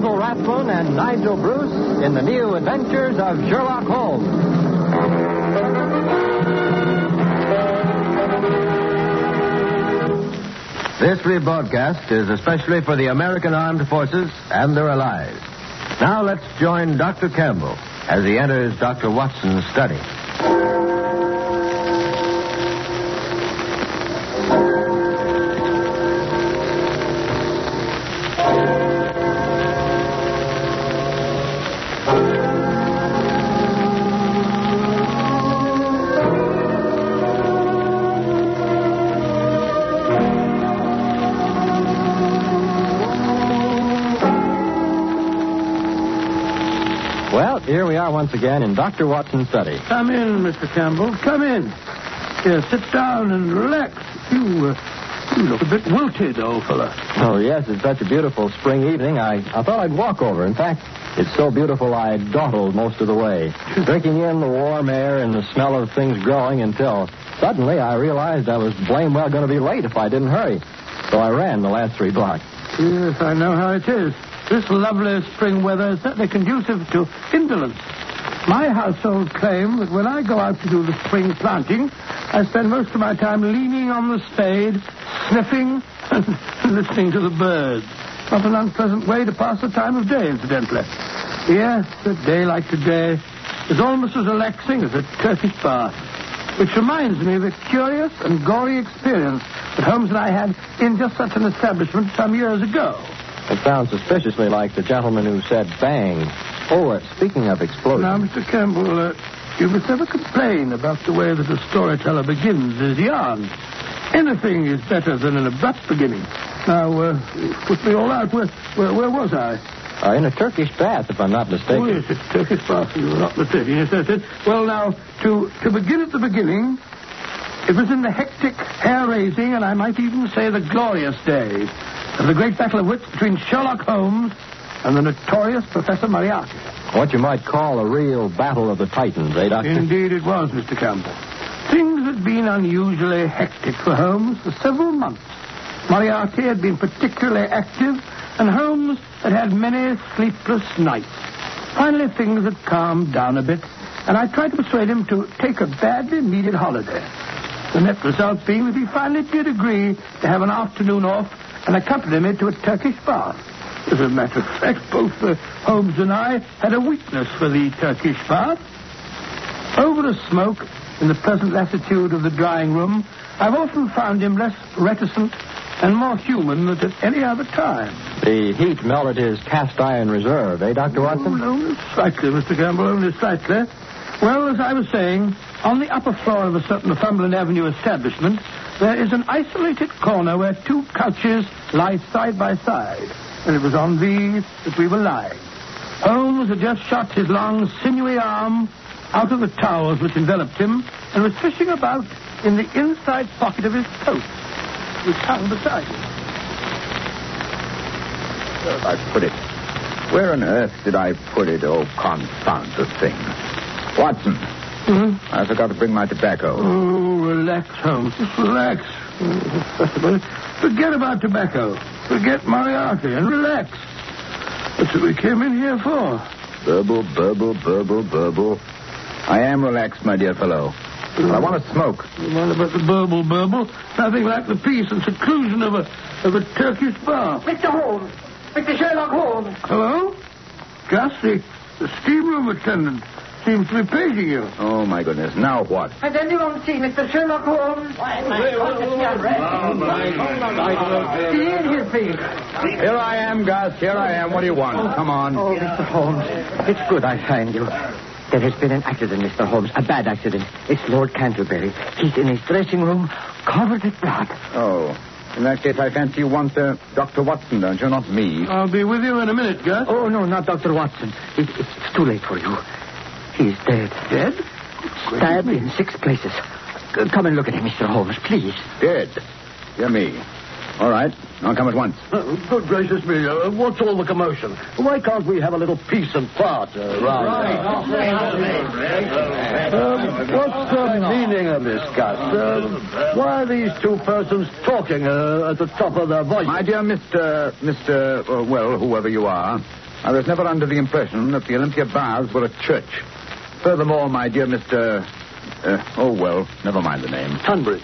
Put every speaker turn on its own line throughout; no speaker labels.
Basil Rathbone and Nigel Bruce in the new adventures of Sherlock Holmes.
This rebroadcast is especially for the American Armed Forces and their allies. Now let's join Dr. Campbell as he enters Dr. Watson's study.
Here we are once again in Dr. Watson's study.
Come in, Mr. Campbell. Come in. Here, sit down and relax. You, uh, you look a bit wilted, old fellow.
Oh, yes, it's such a beautiful spring evening. I, I thought I'd walk over. In fact, it's so beautiful I dawdled most of the way, drinking in the warm air and the smell of things growing until suddenly I realized I was blame well going to be late if I didn't hurry. So I ran the last three blocks.
Yes, I know how it is. This lovely spring weather is certainly conducive to indolence. My household claim that when I go out to do the spring planting, I spend most of my time leaning on the spade, sniffing and listening to the birds. Not an unpleasant way to pass the time of day, incidentally. Yes, a day like today is almost as relaxing as a Turkish bath. Which reminds me of a curious and gory experience that Holmes and I had in just such an establishment some years ago.
It sounds suspiciously like the gentleman who said bang. Oh, uh, speaking of explosions.
Now, Mr. Campbell, uh, you must never complain about the way that a storyteller begins his yarn. Anything is better than an abrupt beginning. Now, uh, put me all out. Where, where, where was I?
Uh, in a Turkish bath, if I'm not mistaken.
Oh, yes, it's Turkish bath. You were not mistaken. Yes, that's it. Well, now, to, to begin at the beginning, it was in the hectic, hair-raising, and I might even say the glorious days of the great battle of wits between Sherlock Holmes and the notorious Professor Moriarty.
What you might call a real battle of the titans, eh, Doctor?
Indeed it was, Mr. Campbell. Things had been unusually hectic for Holmes for several months. Moriarty had been particularly active, and Holmes had had many sleepless nights. Finally, things had calmed down a bit, and I tried to persuade him to take a badly needed holiday. The net result being that he finally did agree to have an afternoon off and accompany me to a Turkish bath. As a matter of fact, both uh, Holmes and I had a weakness for the Turkish bath. Over a smoke in the pleasant latitude of the drawing room, I've often found him less reticent and more human than at any other time.
The heat melted his cast iron reserve, eh, Dr.
Oh,
Watson?
only slightly, Mr. Campbell, only slightly. Well, as I was saying, on the upper floor of a certain Northumberland Avenue establishment, there is an isolated corner where two couches lie side by side. And it was on these that we were lying. Holmes had just shot his long, sinewy arm out of the towels which enveloped him and was fishing about in the inside pocket of his coat, which hung beside him.
Where have I put it? Where on earth did I put it? Oh, confound the thing. Watson,
Hmm?
I forgot to bring my tobacco.
Oh, relax, Holmes. Just relax. Forget about tobacco. Forget Moriarty and relax. That's what we came in here for.
Burble, burble, burble, burble. I am relaxed, my dear fellow. But I want to smoke.
What about the burble burble? Nothing like the peace and seclusion of a of a Turkish bar.
Mr. Holmes. Mr. Sherlock Holmes.
Hello? Gus, the, the steam room attendant seems to be paging you.
Oh, my goodness. Now what?
Has anyone seen Mr. Sherlock Holmes? Why, my goodness, He in here, please.
Here I am, Gus. Here I am. What do you want? Come on.
Oh, Mr. Holmes, it's good I find you. There has been an accident, Mr. Holmes. A bad accident. It's Lord Canterbury. He's in his dressing room, covered with blood.
Oh. In that case, I fancy you want uh, Dr. Watson, don't you? Not me.
I'll be with you in a minute, Gus.
Oh, no, not Dr. Watson. It, it's too late for you. He's dead.
Dead?
Stabbed in six places. Come and look at him, Mr. Holmes, please.
Dead. Dear me. All right. I'll come at once.
Uh, good gracious me. Uh, what's all the commotion? Why can't we have a little peace and quiet uh, around Um, what's the meaning of this, Gus? Um, why are these two persons talking uh, at the top of their voices?
My dear Mr. Mr. Uh, well, whoever you are, I was never under the impression that the Olympia Baths were a church. Furthermore, my dear Mr. Uh, oh, well, never mind the name.
Tunbridge.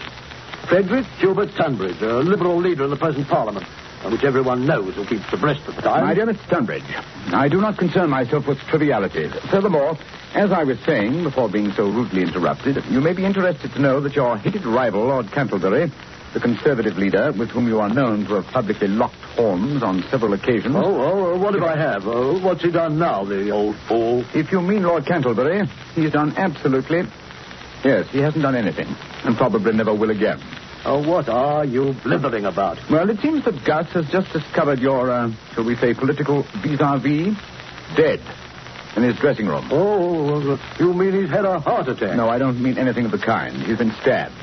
Frederick Gilbert Tunbridge, a Liberal leader in the present Parliament, which everyone knows who keeps abreast of the time.
My dear Mr. Tunbridge, I do not concern myself with trivialities. Furthermore, as I was saying before being so rudely interrupted, you may be interested to know that your hated rival, Lord Cantlebury, the Conservative leader, with whom you are known to have publicly locked horns on several occasions.
Oh, oh, what if I have? Uh, what's he done now, the old fool?
If you mean Lord Cantlebury, he's done absolutely. Yes, he hasn't done anything, and probably never will again.
Oh, what are you blithering about?
Well, it seems that Gus has just discovered your, uh, shall we say, political vis-a-vis dead in his dressing room.
Oh, you mean he's had a heart attack?
No, I don't mean anything of the kind. He's been stabbed.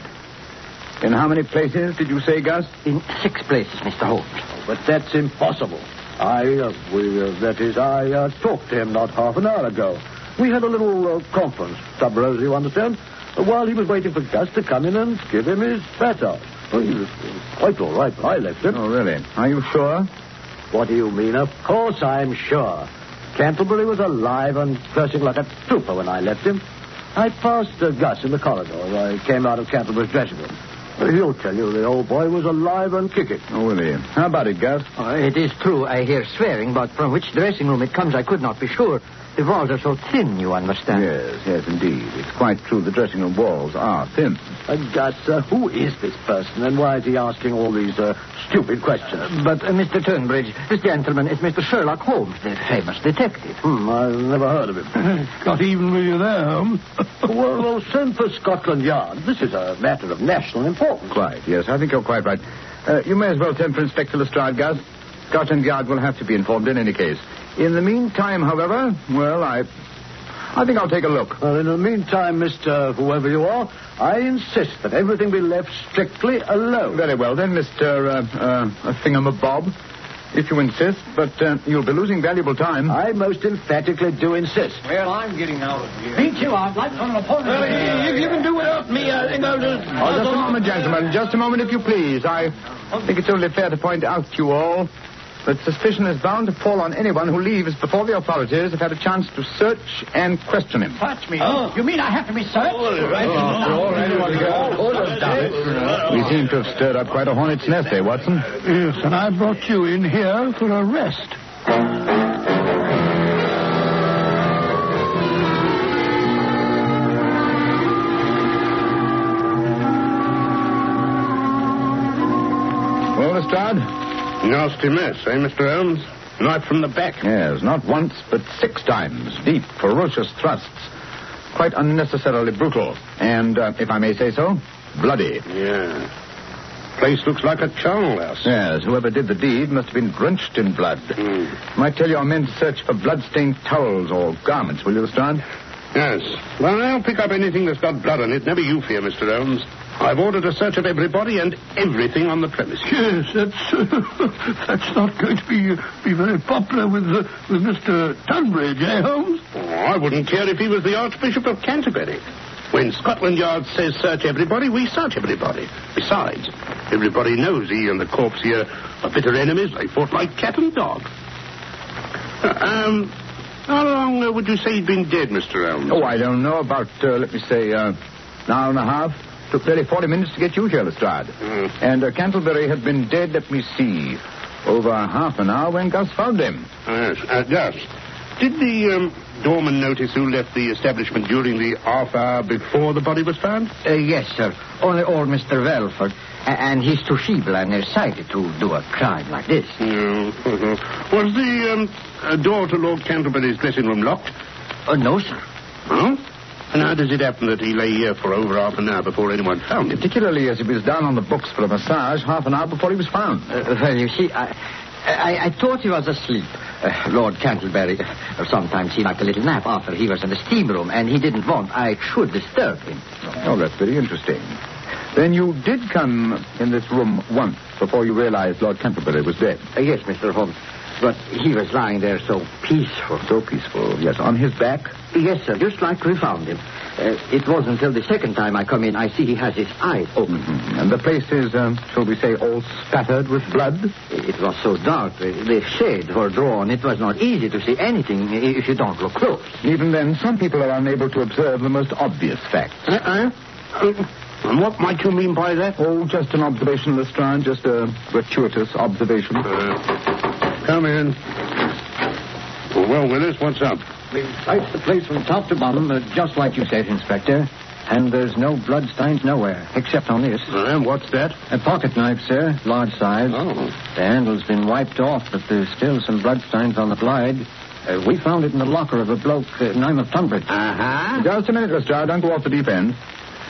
In how many places did you say, Gus?
In six places, Mr. Holmes.
Oh, but that's impossible. I, uh, we, uh, that is, I uh, talked to him not half an hour ago. We had a little uh, conference, sub rosa, you understand, uh, while he was waiting for Gus to come in and give him his fat out. Oh, he was quite all right when I left him.
Oh, really? Are you sure?
What do you mean? Of course I'm sure. Canterbury was alive and dressing like a trooper when I left him. I passed uh, Gus in the corridor. I came out of Canterbury's dressing room. He'll tell you the old boy was alive and kicking.
Oh, will he? How about it, Gus?
Uh, it is true I hear swearing, but from which dressing room it comes I could not be sure. The walls are so thin, you understand.
Yes, yes, indeed. It's quite true. The dressing room walls are thin.
Uh, Gus, uh, who is this person and why is he asking all these uh, stupid questions?
But, uh, Mr. Turnbridge, this gentleman is Mr. Sherlock Holmes, the famous detective.
Hmm, I've never heard of him.
Got even with you there, Holmes.
well, well, send for Scotland Yard. This is a matter of national importance.
Quite, yes. I think you're quite right. Uh, you may as well send for Inspector Lestrade, Gus. Scotland Yard will have to be informed in any case. In the meantime, however, well, I... I think I'll take a look.
Well, in the meantime, Mr. Whoever you are, I insist that everything be left strictly alone.
Very well, then, Mr. Uh, uh, Thingamabob. If you insist, but uh, you'll be losing valuable time.
I most emphatically do insist.
Well, I'm getting out of here.
Beat you out like on an opponent.
If you can do without me, I think I'll just...
Oh, just a moment, gentlemen. Just a moment, if you please. I think it's only fair to point out to you all that suspicion is bound to fall on anyone who leaves before the authorities have had a chance to search and question him.
Touch me. Oh. You mean I have to be searched? Oh, right. oh, right.
We seem to have stirred up quite a hornet's nest, eh, Watson?
Yes, and I brought you in here for a rest.
Well, Lestrade?
Nasty mess, eh, Mr. Holmes? Right from the back.
Yes, not once, but six times. Deep, ferocious thrusts. Quite unnecessarily brutal. And, uh, if I may say so, bloody.
Yeah. Place looks like a charnel house.
Yes, whoever did the deed must have been drenched in blood. Might tell your men to search for blood-stained towels or garments, will you, Lestrade?
Yes. Well, I'll pick up anything that's got blood on it. Never you fear, Mr. Holmes. I've ordered a search of everybody and everything on the premises.
Yes, that's that's not going to be be very popular with uh, with Mr. Tunbridge, eh, Holmes?
Oh, I wouldn't care if he was the Archbishop of Canterbury. When Scotland Yard says search everybody, we search everybody. Besides, everybody knows he and the corpse here are bitter enemies. They fought like cat and dog. Uh, um, how long uh, would you say he'd been dead, Mr. Holmes?
Oh, I don't know. About, uh, let me say, uh, an hour and a half. Took nearly 40 minutes to get you here, Lestrade. And uh, Canterbury had been dead, let me see, over half an hour when Gus found him.
Yes. Uh, Gus, did the um, doorman notice who left the establishment during the half hour before the body was found?
Uh, yes, sir. Only old Mr. Welford. A- and he's too feeble and nearsighted to do a crime like this.
Yeah. mhm. Was the um, uh, door to Lord Canterbury's dressing room locked?
Oh, no, sir.
Huh? And how does it happen that he lay here for over half an hour before anyone found him?
Particularly as he was down on the books for a massage half an hour before he was found.
Uh, well, you see, I, I, I thought he was asleep. Uh, Lord Canterbury, uh, sometimes he liked a little nap after he was in the steam room, and he didn't want I should disturb him.
Oh, that's very interesting. Then you did come in this room once before you realized Lord Canterbury was dead.
Uh, yes, Mr. Holmes. But he was lying there so peaceful.
So peaceful. Yes, on his back.
Yes, sir, just like we found him. Uh, it wasn't until the second time I come in I see he has his eyes open.
Mhm. And the place is, um, shall we say, all spattered with blood?
It was so dark. The the shades were drawn. It was not easy to see anything if you don't look close.
Even then, some people are unable to observe the most obvious facts.
Uh-uh. Uh, and what might you mean by that?
Oh, just an observation, Lestrade, just a gratuitous observation.
Uh, come in. Well, Willis, what's up?
We've searched the place from top to bottom, uh, just like you said, Inspector. And there's no bloodstains nowhere, except on this.
Uh, what's that?
A pocket knife, sir, large size.
Oh.
The handle's been wiped off, but there's still some bloodstains on the blade. Uh, we found it in the locker of a bloke uh, named of Tunbridge.
Uh-huh.
Just a minute, Lestrade. Don't go off the deep end.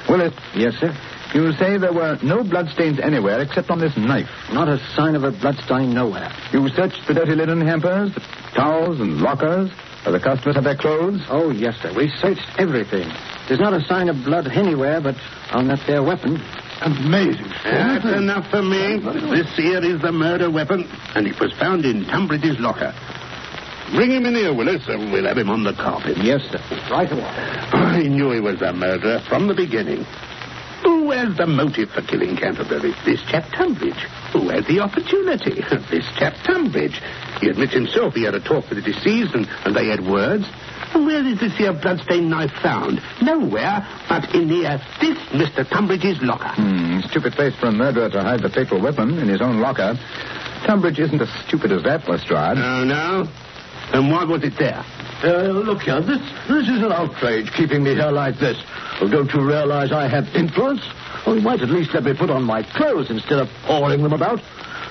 Willis,
Yes, sir.
You say there were no bloodstains anywhere except on this knife.
Not a sign of a bloodstain nowhere.
You searched the dirty linen hampers, the towels and lockers, where the customers have their clothes.
Oh, yes, sir. We searched everything. There's not a sign of blood anywhere, but on that there weapon.
Amazing.
That's enough for me. This here is the murder weapon, and it was found in Tunbridge's locker. Bring him in here, Willis, and we'll have him on the carpet.
Yes, sir. Right away.
I knew he was the murderer from the beginning. Who has the motive for killing Canterbury? This chap Tunbridge. Who had the opportunity? This chap Tunbridge. He admits himself he had a talk with the deceased and, and they had words. Where is this here bloodstained knife found? Nowhere but in the, uh, this Mr. Tunbridge's locker.
Hmm, stupid place for a murderer to hide the fatal weapon in his own locker. Tunbridge isn't as stupid as that, Lestrade.
Oh, no? And why was it there?
Uh, look here, this, this is an outrage, keeping me here like this. Oh, don't you realize I have influence? Oh, you might at least let me put on my clothes instead of pawing them about.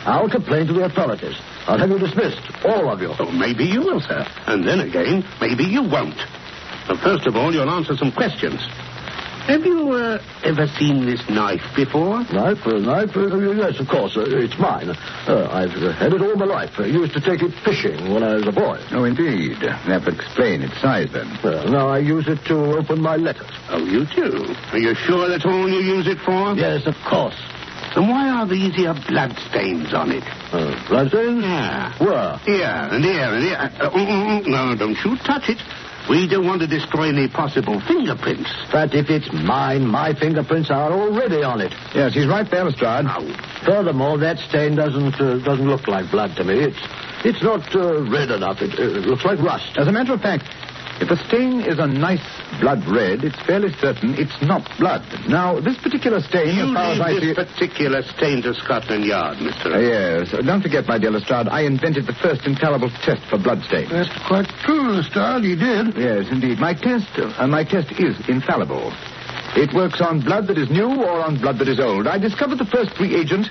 I'll complain to the authorities. I'll have you dismissed, all of you.
Oh, maybe you will, sir. And then again, maybe you won't. But first of all, you'll answer some questions. Have you uh, ever seen this knife before?
Knife, uh, knife, uh, yes, of course, uh, it's mine. Uh, I've uh, had it all my life. I used to take it fishing when I was a boy.
Oh, indeed. That would explain its size, then.
Well, now I use it to open my letters.
Oh, you do? Are you sure that's all you use it for?
Yes, of course.
And why are these here blood stains on it?
Uh, bloodstains?
Yeah.
Where?
Here and here and here. Uh, mm, mm, mm. no, don't you touch it. We don't want to destroy any possible fingerprints.
But if it's mine, my fingerprints are already on it.
Yes, he's right there, Lestrade.
Furthermore, that stain doesn't uh, doesn't look like blood to me. It's it's not uh, red enough. It, uh, it looks like rust.
As a matter of fact, if a stain is a nice blood red, it's fairly certain it's not blood. Now, this particular stain,
You
as far as I see
this particular stain to Scotland Yard, Mr.
Uh, yes. Don't forget, my dear Lestrade, I invented the first infallible test for blood stains.
That's quite true, Lestrade. You did.
Yes, indeed. My test, uh, my test is infallible. It works on blood that is new or on blood that is old. I discovered the first reagent,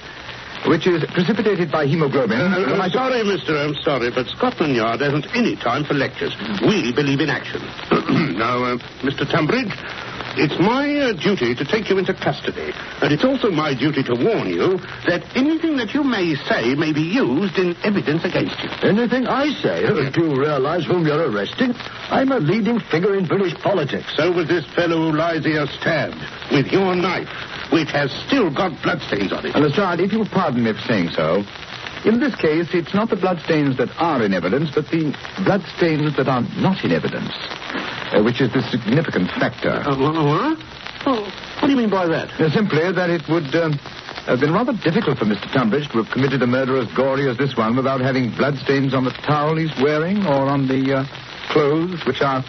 which is precipitated by hemoglobin.
Uh,
when I
I'm sorry, mister, I'm sorry, but Scotland Yard hasn't any time for lectures. We believe in action. now, uh, Mr. Tunbridge, it's my uh, duty to take you into custody, and it's also my duty to warn you that anything that you may say may be used in evidence against you.
Anything I say, do you realize whom you're arresting? I'm a leading figure in British politics.
So was this fellow who lies here stabbed with your knife, which has still got bloodstains on it.
Lestrade, if you'll pardon me for saying so, in this case, it's not the bloodstains that are in evidence, but the bloodstains that are not in evidence, uh, which is the significant factor.
Uh, what? Oh, what do you mean by that?
Uh, simply that it would um, have been rather difficult for Mr. Tunbridge to have committed a murder as gory as this one without having bloodstains on the towel he's wearing or on the uh, clothes which are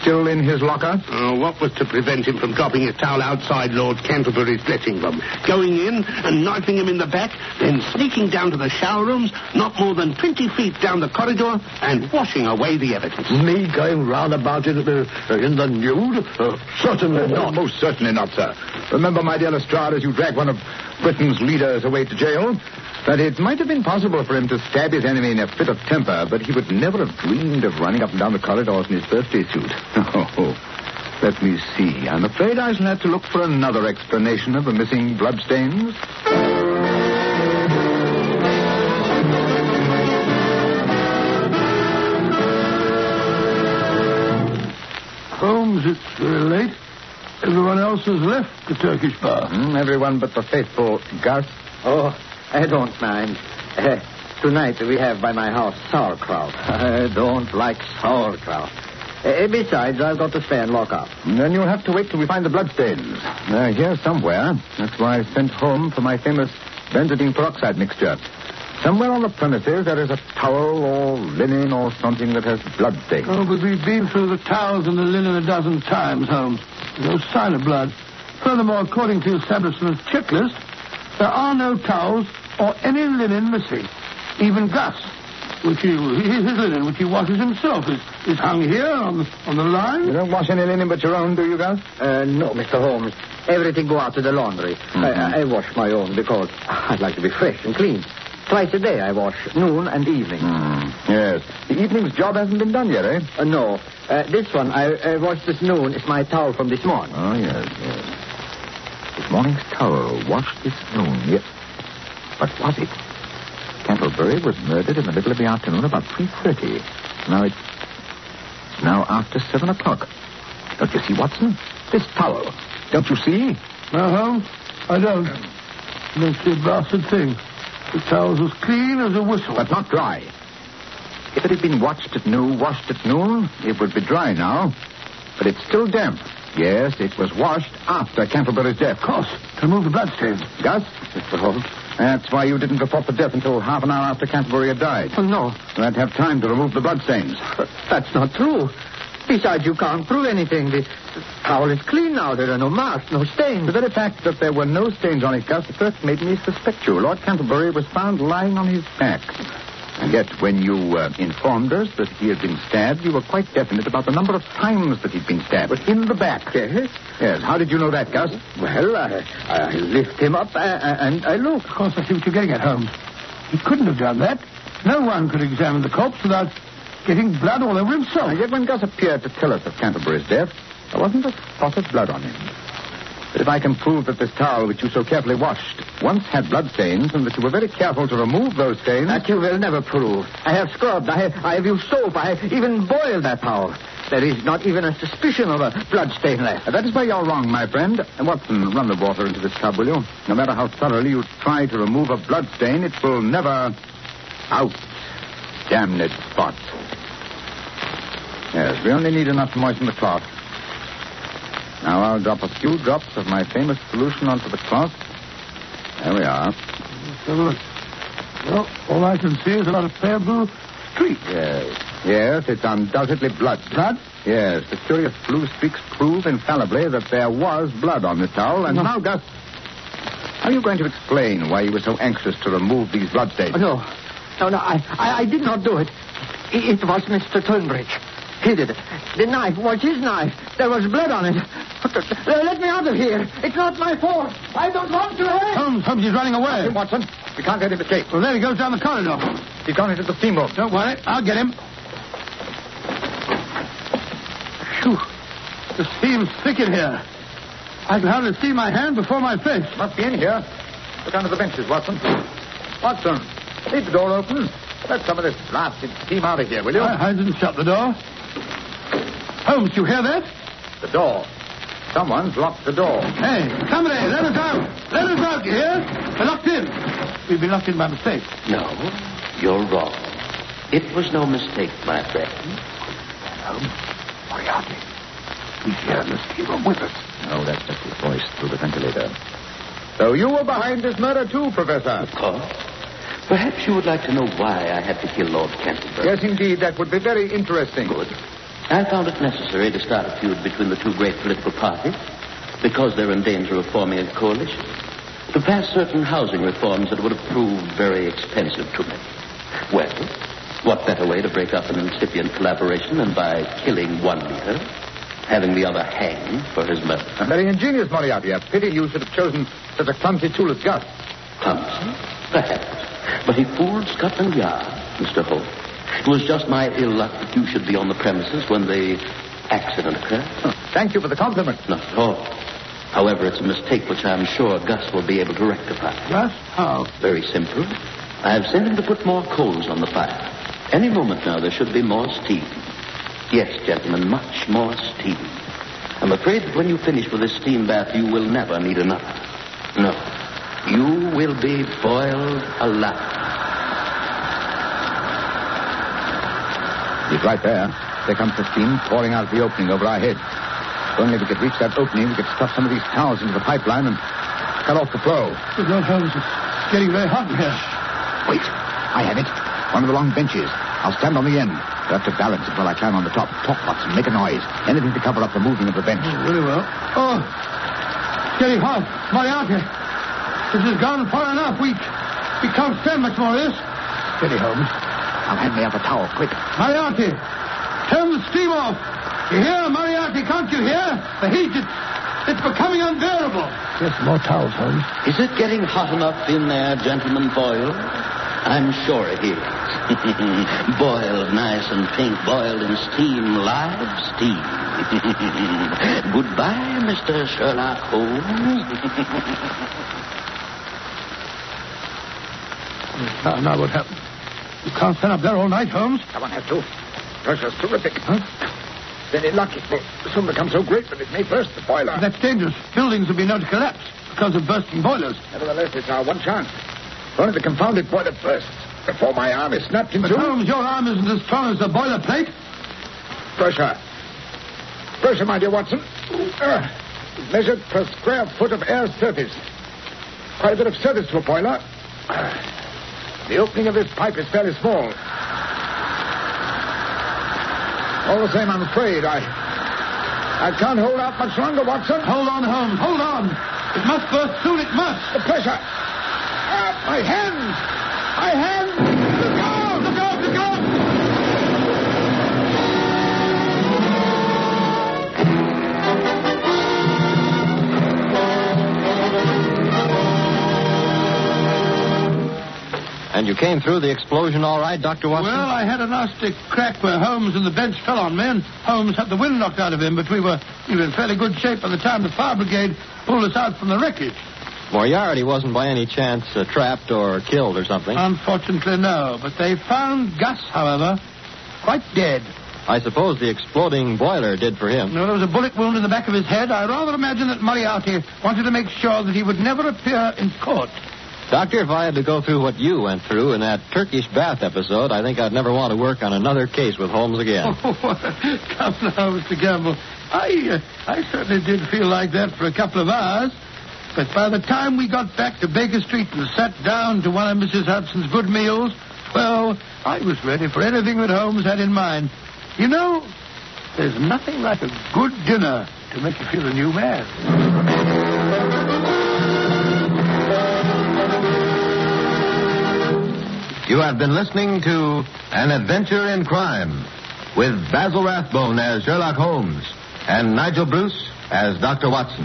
still in his locker.
Uh, what was to prevent him from dropping his towel outside Lord Canterbury's dressing room, going in and knifing him in the back, then sneaking down to the shower rooms, not more than 20 feet down the corridor, and washing away the evidence?
Me going round about it uh, in the nude? Uh, certainly
No,
not.
most certainly not, sir. Remember, my dear Lestrade, as you drag one of Britain's leaders away to jail, that it might have been possible for him to stab his enemy in a fit of temper, but he would never have dreamed of running up and down the corridors in his birthday suit. Oh, let me see. I'm afraid I shall have to look for another explanation of the missing bloodstains.
Holmes, it's uh, late. Everyone else has left the Turkish bar.
Hmm, everyone but the faithful Garth.
Oh, I don't mind. Uh, tonight we have by my house sauerkraut. I don't like sauerkraut. Uh, besides, I've got to stay and lock up.
Then you'll have to wait till we find the bloodstains. They're here somewhere. That's why I sent home for my famous benzidine peroxide mixture. Somewhere on the premises there is a towel or linen or something that has bloodstains.
Oh, but we've been through the towels and the linen a dozen times, Holmes. There's no sign of blood. Furthermore, according to the establishment's checklist, there are no towels or any linen missing. Even Gus, which he, his linen, which he washes himself, is, is hung here on the, on the line.
You don't wash any linen but your own, do you, Gus?
Uh, no, Mr. Holmes. Everything go out to the laundry. I, I wash my own because I'd like to be fresh and clean. Twice a day I wash, noon and evening.
Yes. The evening's job hasn't been done yet, eh?
Uh, no, uh, this one I, I washed this noon. It's my towel from this morning.
Oh, yes, yes. This morning's towel washed this noon, yes. But was it? Cantlebury was murdered in the middle of the afternoon about 3.30. Now it's now after 7 o'clock. Don't you see, Watson? This towel. Don't you see?
No, Holmes, I don't. See a blasted thing. The towel's as clean as a whistle.
But not dry. If it had been washed at noon, washed at noon, it would be dry now. But it's still damp. Yes, it was washed after Cantlebury's death.
Of course, to remove the bloodstains.
Gus? Mr. Holmes. That's why you didn't report the death until half an hour after Canterbury had died.
Oh, no,
to have time to remove the bloodstains.
but that's not true. Besides, you can't prove anything. The, the towel is clean now. There are no marks, no stains.
The very fact that there were no stains on it, Gus, first made me suspect you. Lord Canterbury was found lying on his back. And yet, when you uh, informed us that he had been stabbed, you were quite definite about the number of times that he'd been stabbed. But in the back.
Yes?
Yes. How did you know that, Gus?
Well, I, I lift him up uh, and I look.
Of course, I see what you're getting at, Holmes. He couldn't have done that. No one could examine the corpse without getting blood all over himself.
And yet, when Gus appeared to tell us of Canterbury's death, there wasn't a spot of blood on him. But if I can prove that this towel which you so carefully washed once had blood stains and that you were very careful to remove those stains.
That you will never prove. I have scrubbed. I have, I have used soap. I have even boiled that towel. There is not even a suspicion of a blood stain left.
Uh, that is where you're wrong, my friend. And Watson, run the water into this tub, will you? No matter how thoroughly you try to remove a blood stain, it will never. Out. Damn it, spot. Yes, we only need enough to moisten the cloth. Now I'll drop a few drops of my famous solution onto the cloth. There we are.
Let's have a look. Well, all I can see is a lot of pale blue streaks.
Yes. Yes, it's undoubtedly blood.
Blood?
Yes, the curious blue streaks prove infallibly that there was blood on the towel. And now, Gus, are you going to explain why you were so anxious to remove these bloodstains?
Oh, no. No, no, I, I, I did not do it. It, it was Mr. Turnbridge. He did it. The knife was his knife. There was blood on it. Let me out of here. It's not my fault. I don't want to hurt.
Holmes, Holmes, he's running away.
Watson, we can't let him escape.
Well, there he goes down the corridor.
He's gone into the steam room.
Don't worry, I'll get him. Phew. The steam's thick in here. I can hardly see my hand before my face.
Must be in here. Look under the benches, Watson. Watson, leave the door open. Let some of this blasted steam out of here, will you?
I, I didn't shut the door. Holmes, you hear that?
The door. Someone's locked the door.
Hey, somebody, let us out. Let us out, you hear? We're locked in. We've been locked in by mistake.
No, you're wrong. It was no mistake, my friend.
Holmes, Moriarty. He's here in the steam room with us.
Oh, that's just his voice through the ventilator. So you were behind this murder, too, Professor?
Of course. Perhaps you would like to know why I had to kill Lord Canterbury.
Yes, indeed. That would be very interesting.
Good. I found it necessary to start a feud between the two great political parties because they're in danger of forming a coalition to pass certain housing reforms that would have proved very expensive to me. Well, what better way to break up an incipient collaboration than by killing one leader, having the other hanged for his murder?
Very ingenious, Moriarty. A pity you should have chosen such a clumsy tool as Gus.
Clumsy? Perhaps. But he fooled Scotland Yard, Mr. Holmes. It was just my ill luck that you should be on the premises when the accident occurred.
Oh, thank you for the compliment.
Not at all. However, it's a mistake which I'm sure Gus will be able to rectify.
Gus? How?
Very simple. I have sent him to put more coals on the fire. Any moment now, there should be more steam. Yes, gentlemen, much more steam. I'm afraid that when you finish with this steam bath, you will never need another. No. You will be boiled alive.
He's right there. There comes the steam pouring out of the opening over our heads. Only if only we could reach that opening, we could stuff some of these towels into the pipeline and cut off the flow.
Good Lord, Holmes, it's getting very hot in here.
Wait. I have it. One of the long benches. I'll stand on the end. You'll have to balance it while I climb on the top. Talk, Watson. Make a noise. Anything to cover up the moving of the bench.
Oh, very well. Oh, it's getting hot. Moriarty, this has gone far enough. We, we can't stand much more of this.
Steady, Holmes. Now hand me up a towel, quick.
Moriarty, turn the steam off. You hear, Moriarty? Can't you hear? The heat, it's, it's becoming unbearable.
Just more towels, Holmes.
Is it getting hot enough in there, gentlemen, Boyle? I'm sure it is. boiled nice and pink, boiled in steam, live steam. Goodbye, Mr. Sherlock Holmes.
Now, now what happened? You can't stand up there all night, Holmes.
I won't have to. Pressure's terrific. Huh? Very lucky. It will soon become so great that it may burst the boiler.
That's dangerous. Buildings will be known to collapse because of bursting boilers.
Nevertheless, it's our one chance. If only the confounded boiler bursts before my arm is snapped in
But
two.
Holmes, your arm isn't as strong as the boiler plate.
Pressure. Pressure, my dear Watson. Uh, measured per square foot of air surface. Quite a bit of surface to a boiler. Uh, the opening of this pipe is fairly small. All the same, I'm afraid I. I can't hold out much longer, Watson.
Hold on, Holmes. Hold on. It must burst soon. It must.
The pressure. Ah, my hands! My hands!
And you came through the explosion all right, Dr. Watson?
Well, I had a nasty crack where Holmes and the bench fell on me, and Holmes had the wind knocked out of him, but we were, we were in fairly good shape by the time the fire brigade pulled us out from the wreckage.
Moriarty wasn't by any chance uh, trapped or killed or something.
Unfortunately, no. But they found Gus, however, quite dead.
I suppose the exploding boiler did for him.
No, there was a bullet wound in the back of his head. I rather imagine that Moriarty wanted to make sure that he would never appear in court.
Doctor, if I had to go through what you went through in that Turkish bath episode, I think I'd never want to work on another case with Holmes again.
Oh, come now, Mr. Campbell. I, uh, I certainly did feel like that for a couple of hours. But by the time we got back to Baker Street and sat down to one of Mrs. Hudson's good meals, well, I was ready for anything that Holmes had in mind. You know, there's nothing like a good dinner to make you feel a new man.
You have been listening to An Adventure in Crime with Basil Rathbone as Sherlock Holmes and Nigel Bruce as Dr. Watson.